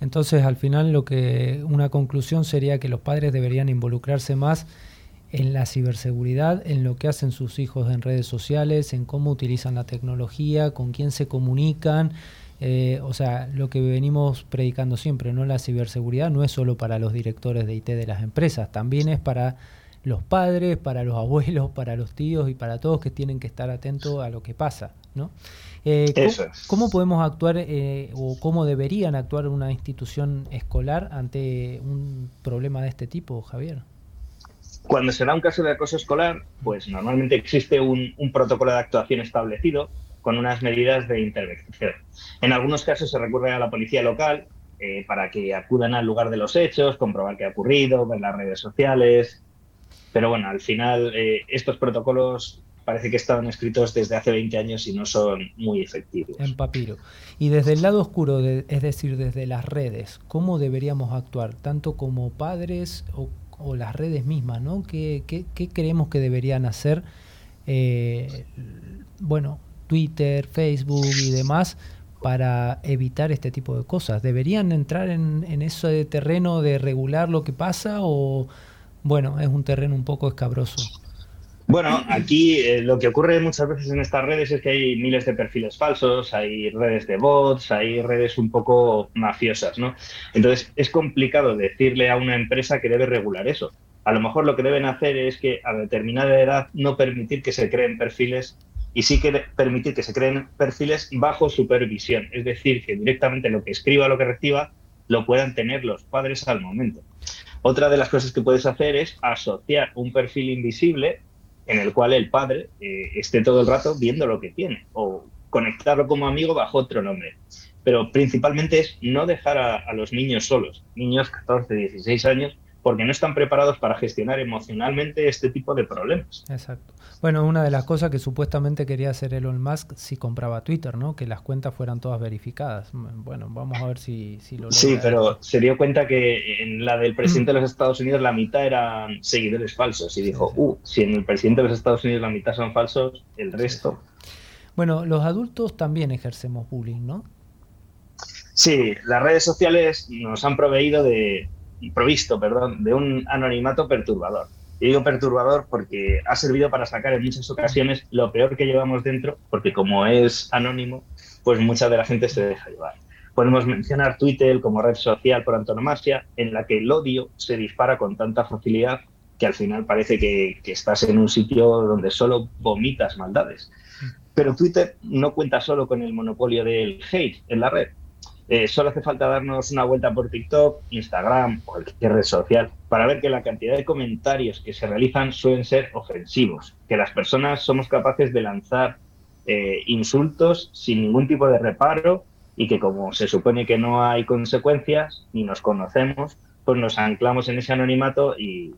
Entonces, al final, lo que una conclusión sería que los padres deberían involucrarse más en la ciberseguridad, en lo que hacen sus hijos en redes sociales, en cómo utilizan la tecnología, con quién se comunican, eh, o sea, lo que venimos predicando siempre, ¿no? La ciberseguridad no es solo para los directores de IT de las empresas, también es para los padres, para los *laughs* abuelos, para los tíos y para todos que tienen que estar atentos a lo que pasa, ¿no? Eh, ¿cómo, podemos actuar eh, o cómo deberían actuar una institución escolar ante un problema de este tipo, Javier? Cuando se da un caso de acoso escolar, pues normalmente existe un protocolo de actuación establecido con unas medidas de intervención. En algunos casos se recurre a la policía local eh, para que acudan al lugar de los hechos, comprobar qué ha ocurrido, ver las redes sociales. Pero bueno, al final eh, estos protocolos parece que estaban escritos desde hace 20 años y no son muy efectivos. En papiro. Y desde el lado oscuro, es decir, desde las redes, ¿cómo deberíamos actuar? Tanto como padres o, las redes mismas, ¿no? ¿Qué, creemos que deberían hacer? Eh, bueno, Twitter, Facebook y demás para evitar este tipo de cosas? ¿Deberían entrar en, en ese terreno de regular lo que pasa o, bueno, es un terreno un poco escabroso? Bueno, aquí eh, lo que ocurre muchas veces en estas redes es que hay miles de perfiles falsos, hay redes de bots, hay redes un poco mafiosas, ¿no? Entonces es complicado decirle a una empresa que debe regular eso. A lo mejor lo que deben hacer es que a determinada edad no permitir que se creen perfiles y sí que permitir que se creen perfiles bajo supervisión, es decir, que directamente lo que escriba lo que reciba lo puedan tener los padres al momento. Otra de las cosas que puedes hacer es asociar un perfil invisible en el cual el padre eh, esté todo el rato viendo lo que tiene o conectarlo como amigo bajo otro nombre. Pero principalmente es no dejar a, a los niños solos, niños 14, 16 años, porque no están preparados para gestionar emocionalmente este tipo de problemas. Exacto. Bueno, una de las cosas que supuestamente quería hacer Elon Musk si compraba Twitter, ¿no? Que las cuentas fueran todas verificadas. Bueno, vamos a ver si, si lo Sí, pero se dio cuenta que en la del presidente de los Estados Unidos la mitad eran seguidores falsos y dijo, uh, si en el presidente de los Estados Unidos la mitad son falsos, el resto... Bueno, los adultos también ejercemos bullying, ¿no? Sí, las redes sociales nos han proveído de, provisto, perdón, de un anonimato perturbador. Y digo perturbador porque ha servido para sacar en muchas ocasiones lo peor que llevamos dentro, porque como es anónimo, pues mucha de la gente se deja llevar. Podemos mencionar Twitter como red social por antonomasia, en la que el odio se dispara con tanta facilidad que al final parece que, que estás en un sitio donde solo vomitas maldades. Pero Twitter no cuenta solo con el monopolio del hate en la red, eh, solo hace falta darnos una vuelta por TikTok, Instagram o cualquier red social para ver que la cantidad de comentarios que se realizan suelen ser ofensivos, que las personas somos capaces de lanzar eh, insultos sin ningún tipo de reparo y que como se supone que no hay consecuencias ni nos conocemos, pues nos anclamos en ese anonimato y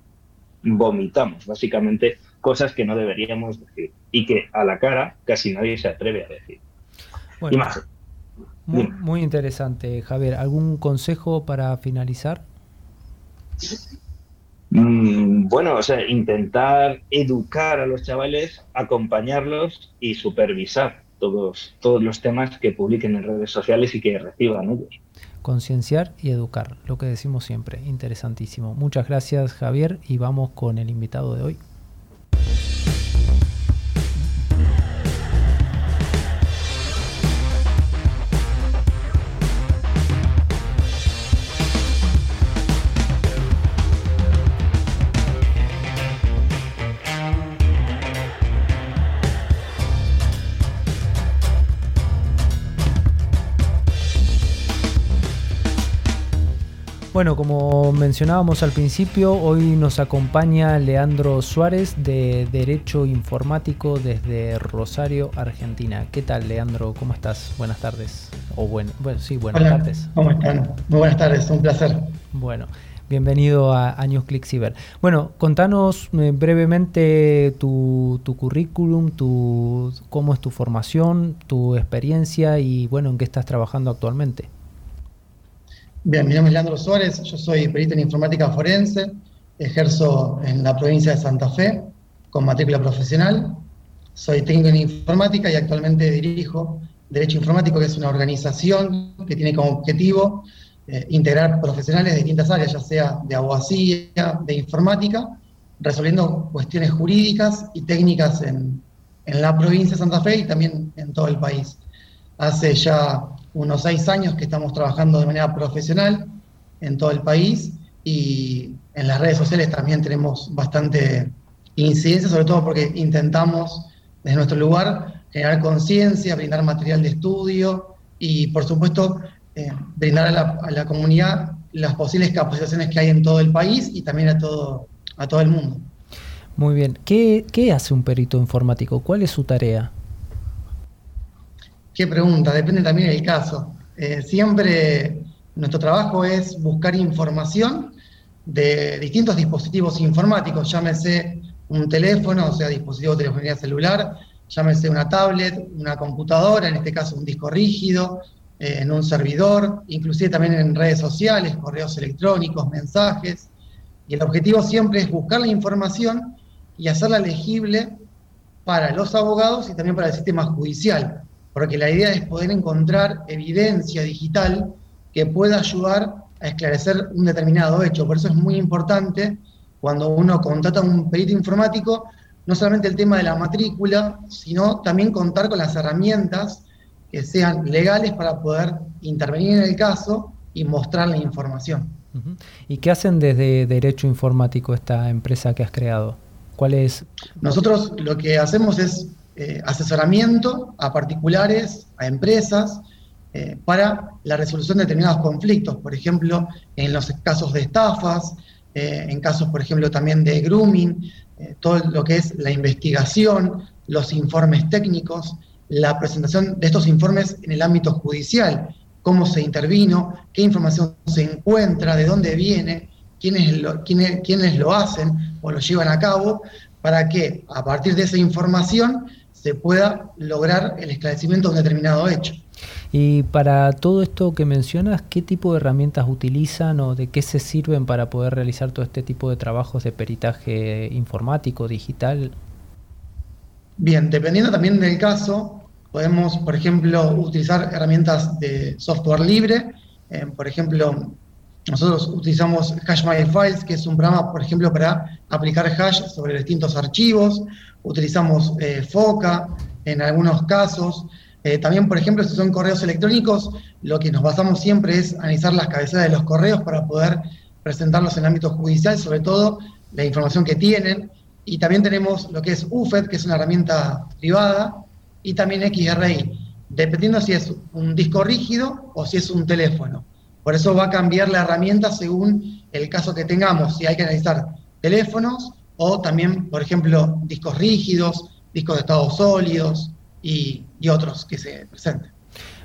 vomitamos básicamente cosas que no deberíamos decir y que a la cara casi nadie se atreve a decir. y más. Muy, interesante, Javier. ¿Algún consejo para finalizar? Mm, bueno, o sea, intentar educar a los chavales, acompañarlos y supervisar todos, todos los temas que publiquen en redes sociales y que reciban ellos. Concienciar y educar, lo que decimos siempre, interesantísimo. Muchas gracias Javier y vamos con el invitado de hoy. Bueno, como mencionábamos al principio, hoy nos acompaña Leandro Suárez de Derecho Informático desde Rosario, Argentina. ¿Qué tal, Leandro? ¿Cómo estás? Buenas tardes. O bueno, sí, buenas tardes. ¿Cómo están? Muy buenas tardes, un placer. Bueno, bienvenido a, a Cyber. Bueno, contanos eh, brevemente tu, tu currículum, tu, cómo es tu formación, tu experiencia y bueno, en qué estás trabajando actualmente. Bien, mi nombre es Leandro Suárez, yo soy perito en informática forense, ejerzo en la provincia de Santa Fe con matrícula profesional, soy técnico en informática y actualmente dirijo Derecho Informático, que es una organización que tiene como objetivo eh, integrar profesionales de distintas áreas, ya sea de abogacía, de informática, resolviendo cuestiones jurídicas y técnicas en, en la provincia de Santa Fe y también en todo el país. Hace ya unos seis años que estamos trabajando de manera profesional en todo el país y en las redes sociales también tenemos bastante incidencia, sobre todo porque intentamos desde nuestro lugar generar conciencia, brindar material de estudio y por supuesto eh, brindar a la, comunidad las posibles capacitaciones que hay en todo el país y también a todo, a todo el mundo. Muy bien. ¿Qué, ¿Qué hace un perito informático? ¿Cuál es su tarea? Qué pregunta, depende también del caso. Eh, siempre nuestro trabajo es buscar información de distintos dispositivos informáticos, llámese un teléfono, o sea, dispositivo de telefonía celular, llámese una tablet, una computadora, en este caso un disco rígido, eh, en un servidor, inclusive también en redes sociales, correos electrónicos, mensajes. Y el objetivo siempre es buscar la información y hacerla legible para los abogados y también para el sistema judicial porque la idea es poder encontrar evidencia digital que pueda ayudar a esclarecer un determinado hecho. Por eso es muy importante cuando uno contrata a un perito informático, no solamente el tema de la matrícula, sino también contar con las herramientas que sean legales para poder intervenir en el caso y mostrar la información. ¿Y qué hacen desde Derecho Informático esta empresa que has creado? ¿Cuál es? Nosotros lo que hacemos es eh, asesoramiento a particulares, a empresas, eh, para la resolución de determinados conflictos, por ejemplo, en los casos de estafas, eh, en casos, por ejemplo, también de grooming, todo lo que es la investigación, los informes técnicos, la presentación de estos informes en el ámbito judicial, cómo se intervino, qué información se encuentra, de dónde viene, quiénes lo, quiénes lo hacen o lo llevan a cabo, para que a partir de esa información se pueda lograr el esclarecimiento de un determinado hecho. Y para todo esto que mencionas, ¿qué tipo de herramientas utilizan o de qué se sirven para poder realizar todo este tipo de trabajos de peritaje informático, digital? Bien, dependiendo también del caso, podemos, por ejemplo, utilizar herramientas de software libre. Eh, por ejemplo, nosotros utilizamos Hash My Files, que es un programa, por ejemplo, para aplicar hash sobre distintos archivos utilizamos eh, FOCA en algunos casos. Eh, también, por ejemplo, si son correos electrónicos, lo que nos basamos siempre es analizar las cabeceras de los correos para poder presentarlos en el ámbito judicial, sobre todo la información que tienen. Y también tenemos lo que es UFED, que es una herramienta privada, y también XRI, dependiendo si es un disco rígido o si es un teléfono. Por eso va a cambiar la herramienta según el caso que tengamos. Si hay que analizar teléfonos o también, por ejemplo, discos rígidos, discos de estados sólidos y, otros que se presenten.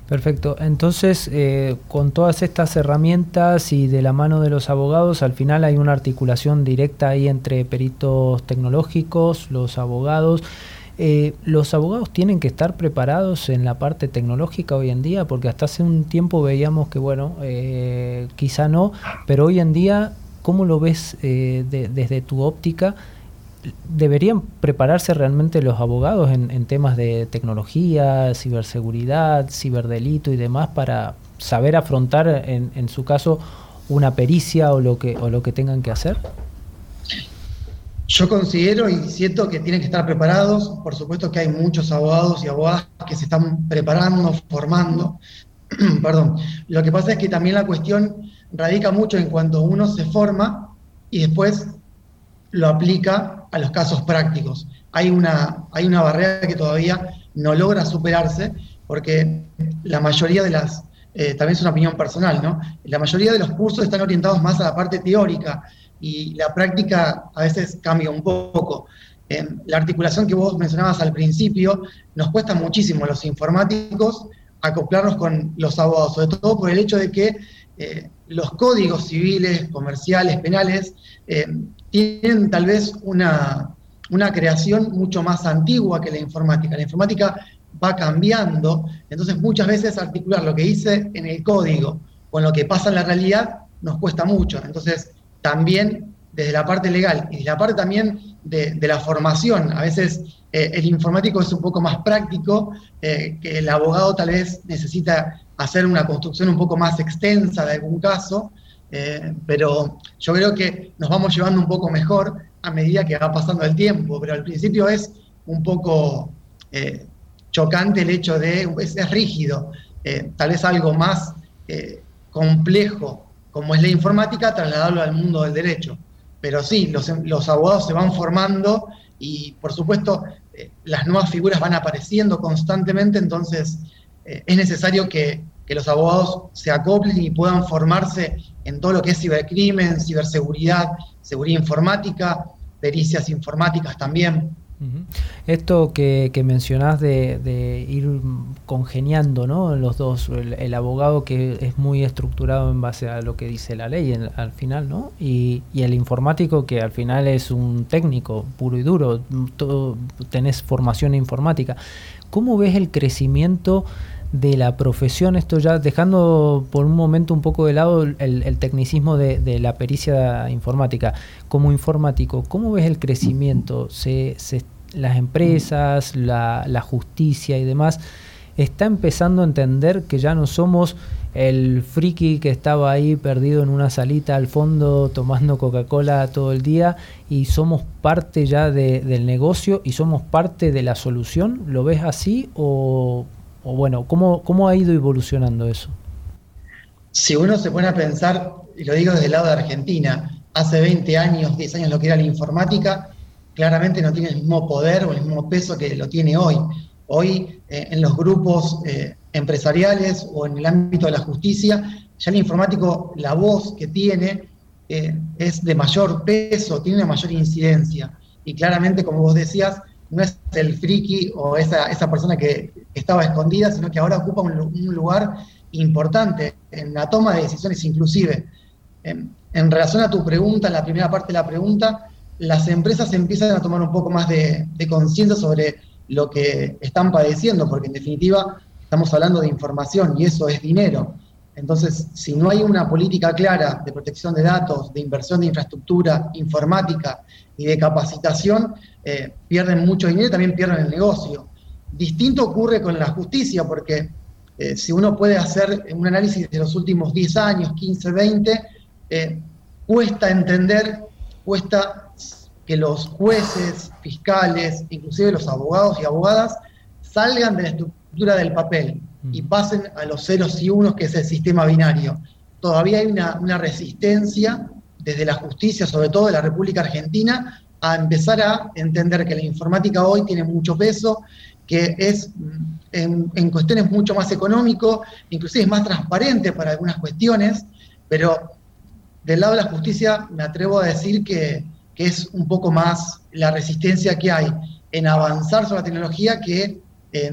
Perfecto. Entonces, eh, con todas estas herramientas y de la mano de los abogados, al final hay una articulación directa ahí entre peritos tecnológicos, los abogados. Eh, ¿Los abogados tienen que estar preparados en la parte tecnológica hoy en día? Porque hasta hace un tiempo veíamos que, bueno, eh, quizá no, pero hoy en día, ¿cómo lo ves desde tu óptica? ¿Deberían prepararse realmente los abogados en, temas de tecnología, ciberseguridad, ciberdelito y demás para saber afrontar, en, su caso, una pericia o lo, que, o lo que tengan que hacer? Yo considero y siento que tienen que estar preparados. Por supuesto que hay muchos abogados y abogadas que se están preparando, formando. *clears throat* Perdón. Lo que pasa es que también la cuestión radica mucho en cuanto uno se forma y después lo aplica a los casos prácticos. Hay una, hay una barrera que todavía no logra superarse porque la mayoría de las, eh, también es una opinión personal, ¿no? La mayoría de los cursos están orientados más a la parte teórica y la práctica a veces cambia un poco. la articulación que vos mencionabas al principio, nos cuesta muchísimo los informáticos acoplarnos con los abogados, sobre todo por el hecho de que eh, los códigos civiles, comerciales, penales, eh, tienen tal vez una, creación mucho más antigua que la informática. La informática va cambiando, entonces muchas veces articular lo que dice en el código con lo que pasa en la realidad nos cuesta mucho. Entonces, también desde la parte legal y desde la parte también de, la formación, a veces eh, el informático es un poco más práctico, eh, que el abogado tal vez necesita hacer una construcción un poco más extensa de algún caso, eh, pero yo creo que nos vamos llevando un poco mejor a medida que va pasando el tiempo, pero al principio es un poco chocante el hecho de, es, rígido, eh, tal vez algo más complejo como es la informática, trasladarlo al mundo del derecho. Pero sí, los, abogados se van formando y por supuesto las nuevas figuras van apareciendo constantemente, entonces es necesario que, que los abogados se acoplen y puedan formarse en todo lo que es cibercrimen, ciberseguridad, seguridad informática, pericias informáticas también. Esto que, mencionás de, ir congeniando ¿no? los dos, el, abogado que es muy estructurado en base a lo que dice la ley al final, ¿no? Y, y, el informático que al final es un técnico puro y duro, todo, tenés formación informática. ¿Cómo ves el crecimiento? De la profesión, esto ya dejando por un momento un poco de lado el, tecnicismo de, la pericia informática, como informático, ¿cómo ves el crecimiento? Se, las empresas, la, justicia y demás, está empezando a entender que ya no somos el friki que estaba ahí perdido en una salita al fondo tomando Coca-Cola todo el día y somos parte ya del negocio y somos parte de la solución. ¿Lo ves así o o bueno, ¿cómo, ¿cómo ha ido evolucionando eso? Si uno se pone a pensar, y lo digo desde el lado de Argentina, hace 20 años, 10 años lo que era la informática, claramente no tiene el mismo poder o el mismo peso que lo tiene hoy. Hoy eh, en los grupos eh, empresariales o en el ámbito de la justicia, ya el informático, la voz que tiene eh, es de mayor peso, tiene una mayor incidencia. Y claramente, como vos decías, no es el friki o esa, esa persona que estaba escondida, sino que ahora ocupa un, lugar importante en la toma de decisiones inclusive. En, relación a tu pregunta, en la primera parte de la pregunta, las empresas empiezan a tomar un poco más de, de conciencia sobre lo que están padeciendo, porque en definitiva estamos hablando de información y eso es dinero. Entonces, si no hay una política clara de protección de datos, de inversión de infraestructura informática y de capacitación, eh, pierden mucho dinero y también pierden el negocio. Distinto ocurre con la justicia, porque eh, si uno puede hacer un análisis de los últimos 10 años, 15, 20, eh, cuesta entender, cuesta que los jueces, fiscales, inclusive los abogados y abogadas, salgan de la estructura del papel y pasen a los ceros y unos, que es el sistema binario. Todavía hay una, una resistencia desde la justicia, sobre todo de la República Argentina, a empezar a entender que la informática hoy tiene mucho peso, que es mm, en, cuestiones mucho más económico, inclusive es más transparente para algunas cuestiones, pero del lado de la justicia me atrevo a decir que, es un poco más la resistencia que hay en avanzar sobre la tecnología que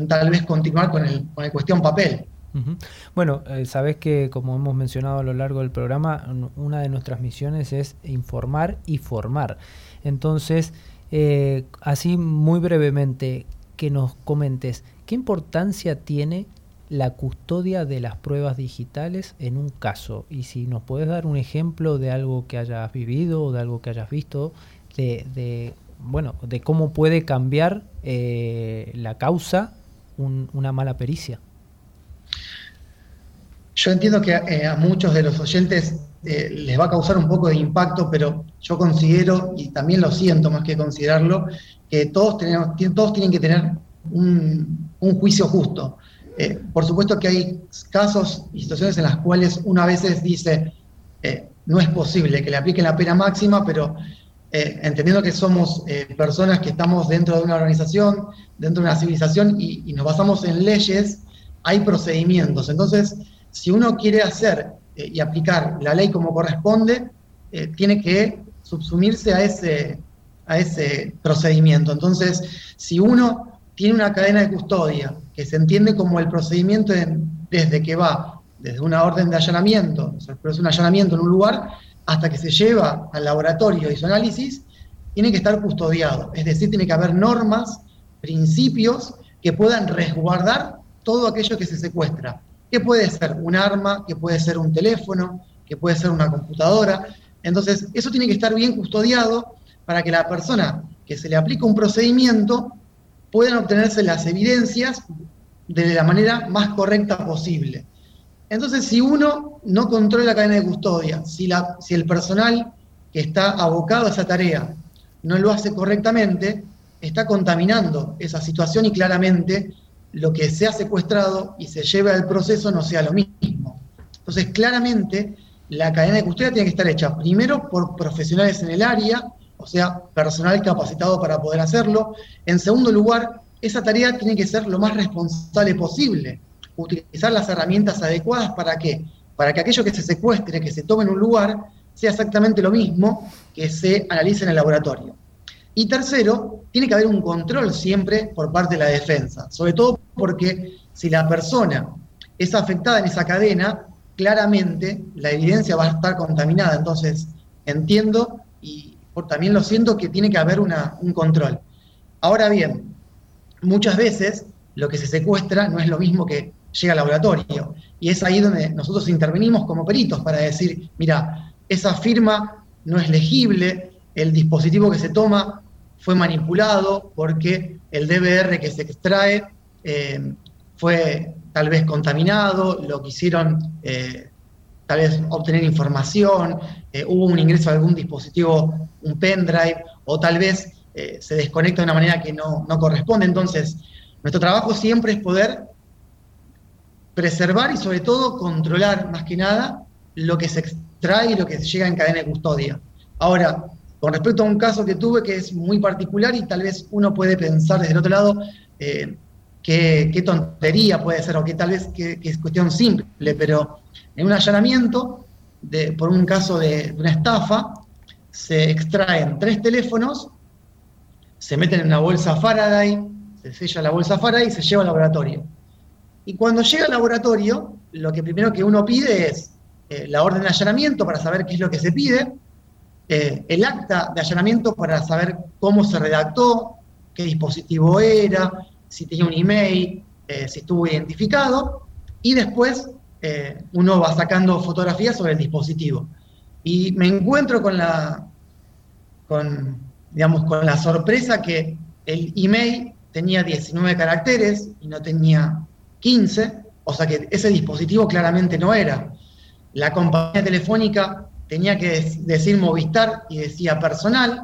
tal vez continuar con el, con el cuestión papel. Bueno, eh, sabes que como hemos mencionado a lo largo del programa, una de nuestras misiones es informar y formar. Entonces, eh, así muy brevemente, que nos comentes, ¿qué importancia tiene la custodia de las pruebas digitales en un caso? Y si nos puedes dar un ejemplo de algo que hayas vivido o de algo que hayas visto, de, bueno, de cómo puede cambiar eh, la causa una mala pericia. Yo entiendo que eh, a muchos de los oyentes eh, les va a causar un poco de impacto, pero yo considero, y también lo siento más que considerarlo, que todos, tenemos, todos tienen que tener un, juicio justo. Eh, por supuesto que hay casos y situaciones en las cuales uno a veces dice, no es posible que le apliquen la pena máxima, pero entendiendo que somos personas que estamos dentro de una organización, dentro de una civilización y, nos basamos en leyes, hay procedimientos. Entonces, si uno quiere hacer eh, y aplicar la ley como corresponde, eh, tiene que subsumirse a ese, a ese procedimiento. Entonces, si uno tiene una cadena de custodia que se entiende como el procedimiento desde que va desde una orden de allanamiento, o sea, un allanamiento en un lugar, hasta que se lleva al laboratorio y su análisis, tiene que estar custodiado. Es decir, tiene que haber normas, principios que puedan resguardar todo aquello que se secuestra que puede ser un arma, que puede ser un teléfono, que puede ser una computadora. Entonces, eso tiene que estar bien custodiado para que la persona que se le aplique un procedimiento puedan obtenerse las evidencias de la manera más correcta posible. Entonces, si uno no controla la cadena de custodia, si, el personal que está abocado a esa tarea no lo hace correctamente, está contaminando esa situación y claramente lo que se ha secuestrado y se lleve al proceso no sea lo mismo. Entonces, claramente, la cadena de custodia tiene que estar hecha primero por profesionales en el área, o sea, personal capacitado para poder hacerlo. En segundo lugar, esa tarea tiene que ser lo más responsable posible. Utilizar las herramientas adecuadas para qué? Para que aquello que se secuestre, que se tome en un lugar, sea exactamente lo mismo que se analice en el laboratorio. Y tercero, tiene que haber un control siempre por parte de la defensa, sobre todo porque si la persona es afectada en esa cadena, claramente la evidencia va a estar contaminada. Entonces, entiendo y también lo siento que tiene que haber un control. Ahora bien, muchas veces lo que se secuestra no es lo mismo que llega al laboratorio. Y es ahí donde nosotros intervenimos como peritos para decir, mira, esa firma no es legible, el dispositivo que se toma fue manipulado porque el DVR que se extrae eh, fue tal vez contaminado, lo quisieron eh, tal vez obtener información, eh, hubo un ingreso a algún dispositivo, un pendrive, o tal vez se desconecta de una manera que no, no corresponde. Entonces, nuestro trabajo siempre es poder preservar y sobre todo controlar más que nada lo que se extrae y lo que llega en cadena de custodia. Ahora, con respecto a un caso que tuve que es muy particular y tal vez uno puede pensar desde el otro lado eh, qué, tontería puede ser o que tal vez que, es cuestión simple, pero en un allanamiento de, por un caso de, una estafa se extraen tres teléfonos, se meten en una bolsa Faraday, se sella la bolsa Faraday y se lleva al laboratorio. Y cuando llega al laboratorio, lo que primero que uno pide es eh, la orden de allanamiento para saber qué es lo que se pide, eh, el acta de allanamiento para saber cómo se redactó, qué dispositivo era, si tenía un email, eh, si estuvo identificado, y después uno va sacando fotografías sobre el dispositivo. Y me encuentro con la, con, digamos, con la sorpresa que el email tenía 19 caracteres y no tenía 15, o sea que ese dispositivo claramente no era. La compañía telefónica tenía que decir Movistar y decía personal.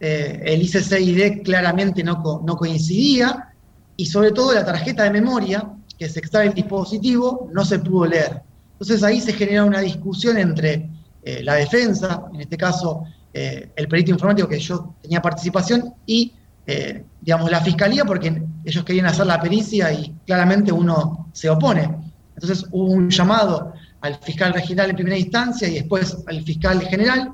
Eh, el ICCID claramente no, no coincidía y sobre todo la tarjeta de memoria que se extrae el dispositivo no se pudo leer. Entonces ahí se genera una discusión entre eh, la defensa, en este caso eh, el perito informático que yo tenía participación, y digamos la fiscalía porque ellos querían hacer la pericia y claramente uno se opone. Entonces hubo un llamado al fiscal regional en primera instancia y después al fiscal general,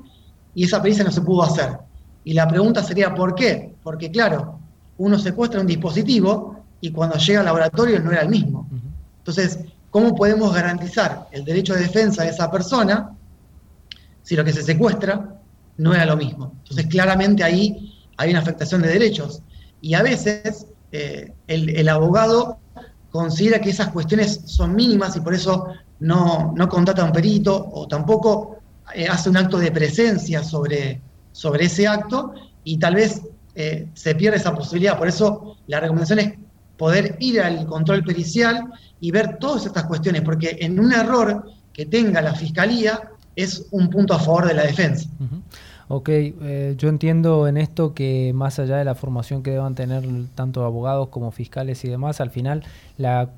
y esa pericia no se pudo hacer. Y la pregunta sería, ¿por qué? Porque claro, uno secuestra un dispositivo y cuando llega al laboratorio no era el mismo. Entonces, ¿cómo podemos garantizar el derecho de defensa de esa persona si lo que se secuestra no era lo mismo? Entonces, claramente ahí hay una afectación de derechos. Y a veces eh, el, abogado considera que esas cuestiones son mínimas y por eso no, no contrata a un perito o tampoco eh, hace un acto de presencia sobre, sobre ese acto y tal vez eh, se pierde esa posibilidad. Por eso la recomendación es poder ir al control pericial y ver todas estas cuestiones, porque en un error que tenga la fiscalía es un punto a favor de la defensa. Ok, eh, yo entiendo en esto que más allá de la formación que deban tener tanto abogados como fiscales y demás, al final la,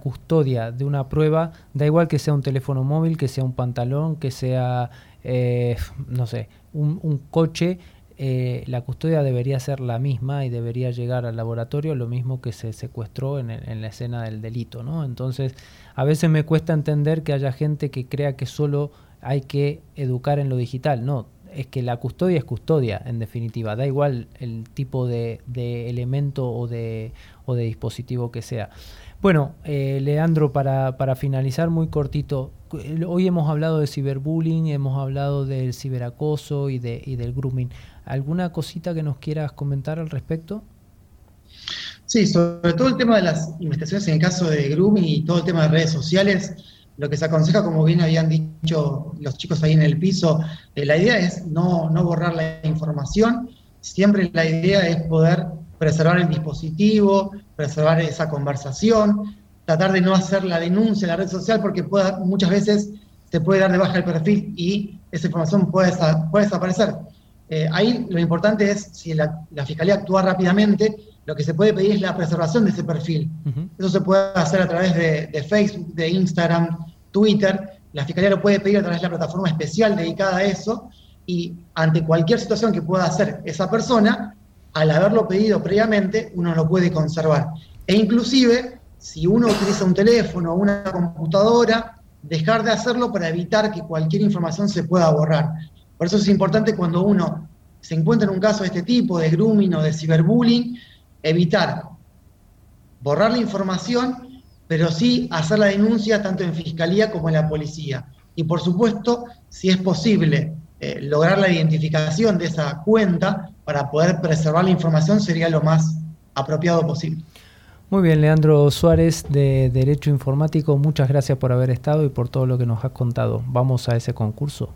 custodia de una prueba, da igual que sea un teléfono móvil, que sea un pantalón, que sea, eh, no sé, un, coche, eh, la custodia debería ser la misma y debería llegar al laboratorio lo mismo que se secuestró en, en, la escena del delito, ¿no? Entonces, a veces me cuesta entender que haya gente que crea que solo hay que educar en lo digital. No, es que la custodia es custodia, en definitiva. Da igual el tipo de, elemento o de, o de, dispositivo que sea. Bueno, eh, Leandro, para, para, finalizar muy cortito, hoy hemos hablado de ciberbullying, hemos hablado del ciberacoso y, de, y del grooming. ¿Alguna cosita que nos quieras comentar al respecto? Sí, sobre todo el tema de las investigaciones en el caso de grooming y todo el tema de redes sociales lo que se aconseja, como bien habían dicho los chicos ahí en el piso, eh, la idea es no, no borrar la información, siempre la idea es poder preservar el dispositivo, preservar esa conversación, tratar de no hacer la denuncia en la red social porque muchas veces se puede dar de baja el perfil y esa información puede, puede desaparecer. Eh, ahí lo importante es, si la, Fiscalía actúa rápidamente, lo que se puede pedir es la preservación de ese perfil. Eso se puede hacer a través de, Facebook, de Instagram, Twitter. La Fiscalía lo puede pedir a través de la plataforma especial dedicada a eso y ante cualquier situación que pueda hacer esa persona, al haberlo pedido previamente, uno lo puede conservar. E inclusive, si uno utiliza un teléfono o una computadora, dejar de hacerlo para evitar que cualquier información se pueda borrar. Por eso es importante cuando uno se encuentra en un caso de este tipo, de grooming o de ciberbullying, evitar borrar la información, pero sí hacer la denuncia tanto en fiscalía como en la policía. Y por supuesto, si es posible eh, lograr la identificación de esa cuenta para poder preservar la información, sería lo más apropiado posible. Muy bien, Leandro Suárez de Derecho Informático, muchas gracias por haber estado y por todo lo que nos has contado. Vamos a ese concurso.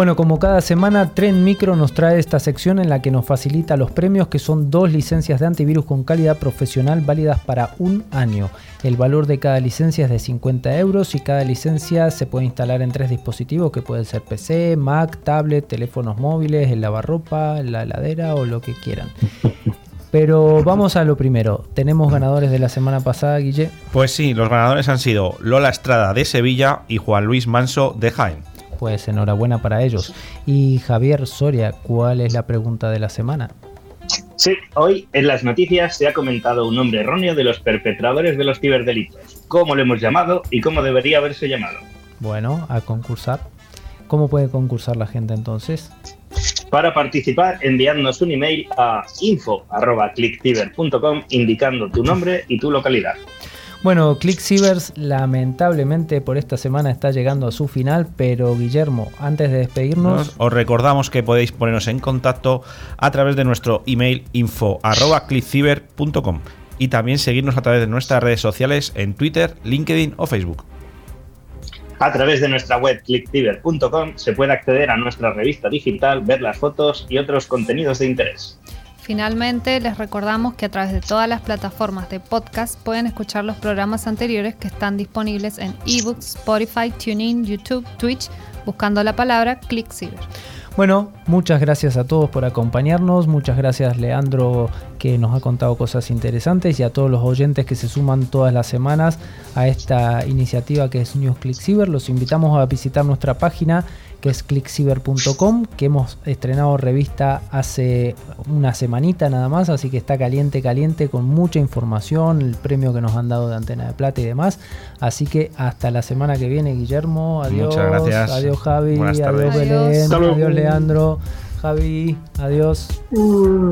Bueno, como cada semana, Tren Micro nos trae esta sección en la que nos facilita los premios, que son dos licencias de antivirus con calidad profesional válidas para un año. El valor de cada licencia es de 50 euros y cada licencia se puede instalar en tres dispositivos que pueden ser PC, Mac, tablet, teléfonos móviles, el lavarropa, la heladera o lo que quieran. *laughs* Pero vamos a lo primero. ¿Tenemos ganadores de la semana pasada, Guille? Pues sí, los ganadores han sido Lola Estrada de Sevilla y Juan Luis Manso de Jaén pues enhorabuena para ellos. Y Javier Soria, ¿cuál es la pregunta de la semana? Sí, hoy en las noticias se ha comentado un nombre erróneo de los perpetradores de los ciberdelitos. ¿Cómo lo hemos llamado y cómo debería haberse llamado? Bueno, a concursar. ¿Cómo puede concursar la gente entonces? Para participar, enviándonos un email a info.clickciber.com indicando tu nombre y tu localidad. Bueno, ClickCibers lamentablemente por esta semana está llegando a su final, pero Guillermo, antes de despedirnos... os recordamos que podéis ponernos en contacto a través de nuestro email info.clickciber.com y también seguirnos a través de nuestras redes sociales en Twitter, LinkedIn o Facebook. A través de nuestra web clickciber.com se puede acceder a nuestra revista digital, ver las fotos y otros contenidos de interés. Finalmente, les recordamos que a través de todas las plataformas de podcast pueden escuchar los programas anteriores que están disponibles en eBooks, Spotify, TuneIn, YouTube, Twitch, buscando la palabra ClickCiber. Bueno, muchas gracias a todos por acompañarnos, muchas gracias Leandro que nos ha contado cosas interesantes y a todos los oyentes que se suman todas las semanas a esta iniciativa que es News Click Cyber. Los invitamos a visitar nuestra página que es clickciber.com, que hemos estrenado revista hace una semanita nada más, así que está caliente, caliente, con mucha información, el premio que nos han dado de Antena de Plata y demás. Así que hasta la semana que viene, Guillermo. Adiós. Muchas gracias. Adiós, Javi. Adiós, Belén. Adiós, Leandro. Javi, adiós. Mm.